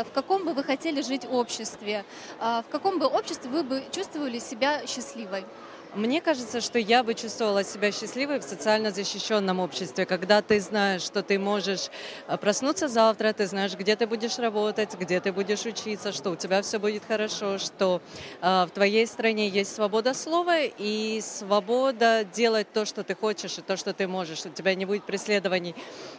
В каком бы вы хотели жить обществе? А, В каком бы обществе вы бы чувствовали себя счастливой? Мне кажется, что я бы чувствовала себя счастливой в социально защищенном обществе, когда ты знаешь, что ты можешь э, проснуться завтра, ты знаешь, где ты будешь работать, где ты будешь учиться, что у тебя все будет хорошо, что э, в твоей стране есть свобода слова и свобода делать то, что ты хочешь и то, что ты можешь. У тебя не будет преследований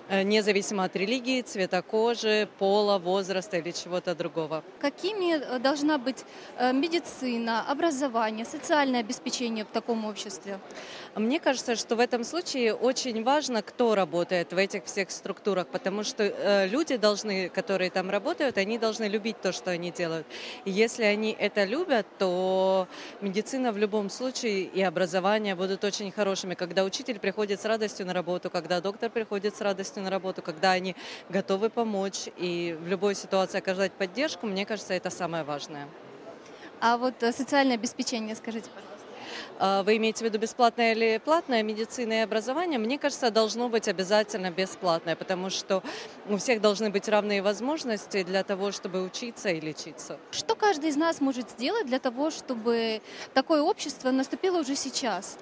э, независимо от религии, цвета кожи, пола, возраста или чего-то другого. Какими э, должна быть э, медицина, образование, социальное обеспечение в таком обществе? Мне кажется, что в этом случае очень важно, кто работает в этих всех структурах, потому что э, люди должны, которые там работают, они должны любить то, что они делают. И если они это любят, то медицина в любом случае и образование будут очень хорошими, когда учитель приходит с радостью на работу, когда доктор приходит с радостью на работу, когда они готовы помочь и в любой ситуации оказать поддержку, мне кажется, это самое важное. А вот э, социальное обеспечение, скажите, пожалуйста. А Вы имеете в виду бесплатное или платное медицина образование? Мне кажется, должно быть обязательно бесплатное, потому что у всех должны быть равные возможности для того, чтобы учиться и лечиться. Что каждый из нас может сделать для того, чтобы такое общество наступило уже сейчас?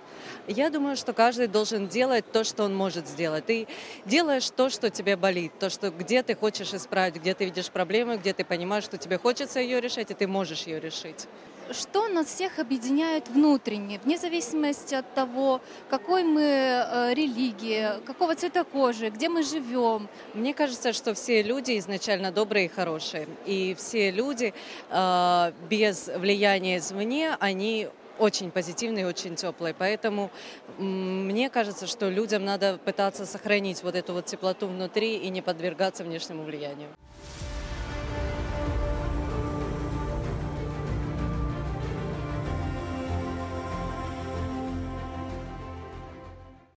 Я думаю, что каждый должен делать то, что он может сделать. Ты делаешь то, что тебе болит, то, что где ты хочешь исправить, где ты видишь проблему, где ты понимаешь, что тебе хочется ее решать, и ты можешь ее решить. Что нас всех объединяет внутренне, вне зависимости от того, какой мы э, религии, какого цвета кожи, где мы живем? Мне кажется, что все люди изначально добрые и хорошие. И все люди э, без влияния извне, они очень позитивные, очень теплые. Поэтому мне кажется, что людям надо пытаться сохранить вот эту вот теплоту внутри и не подвергаться внешнему влиянию.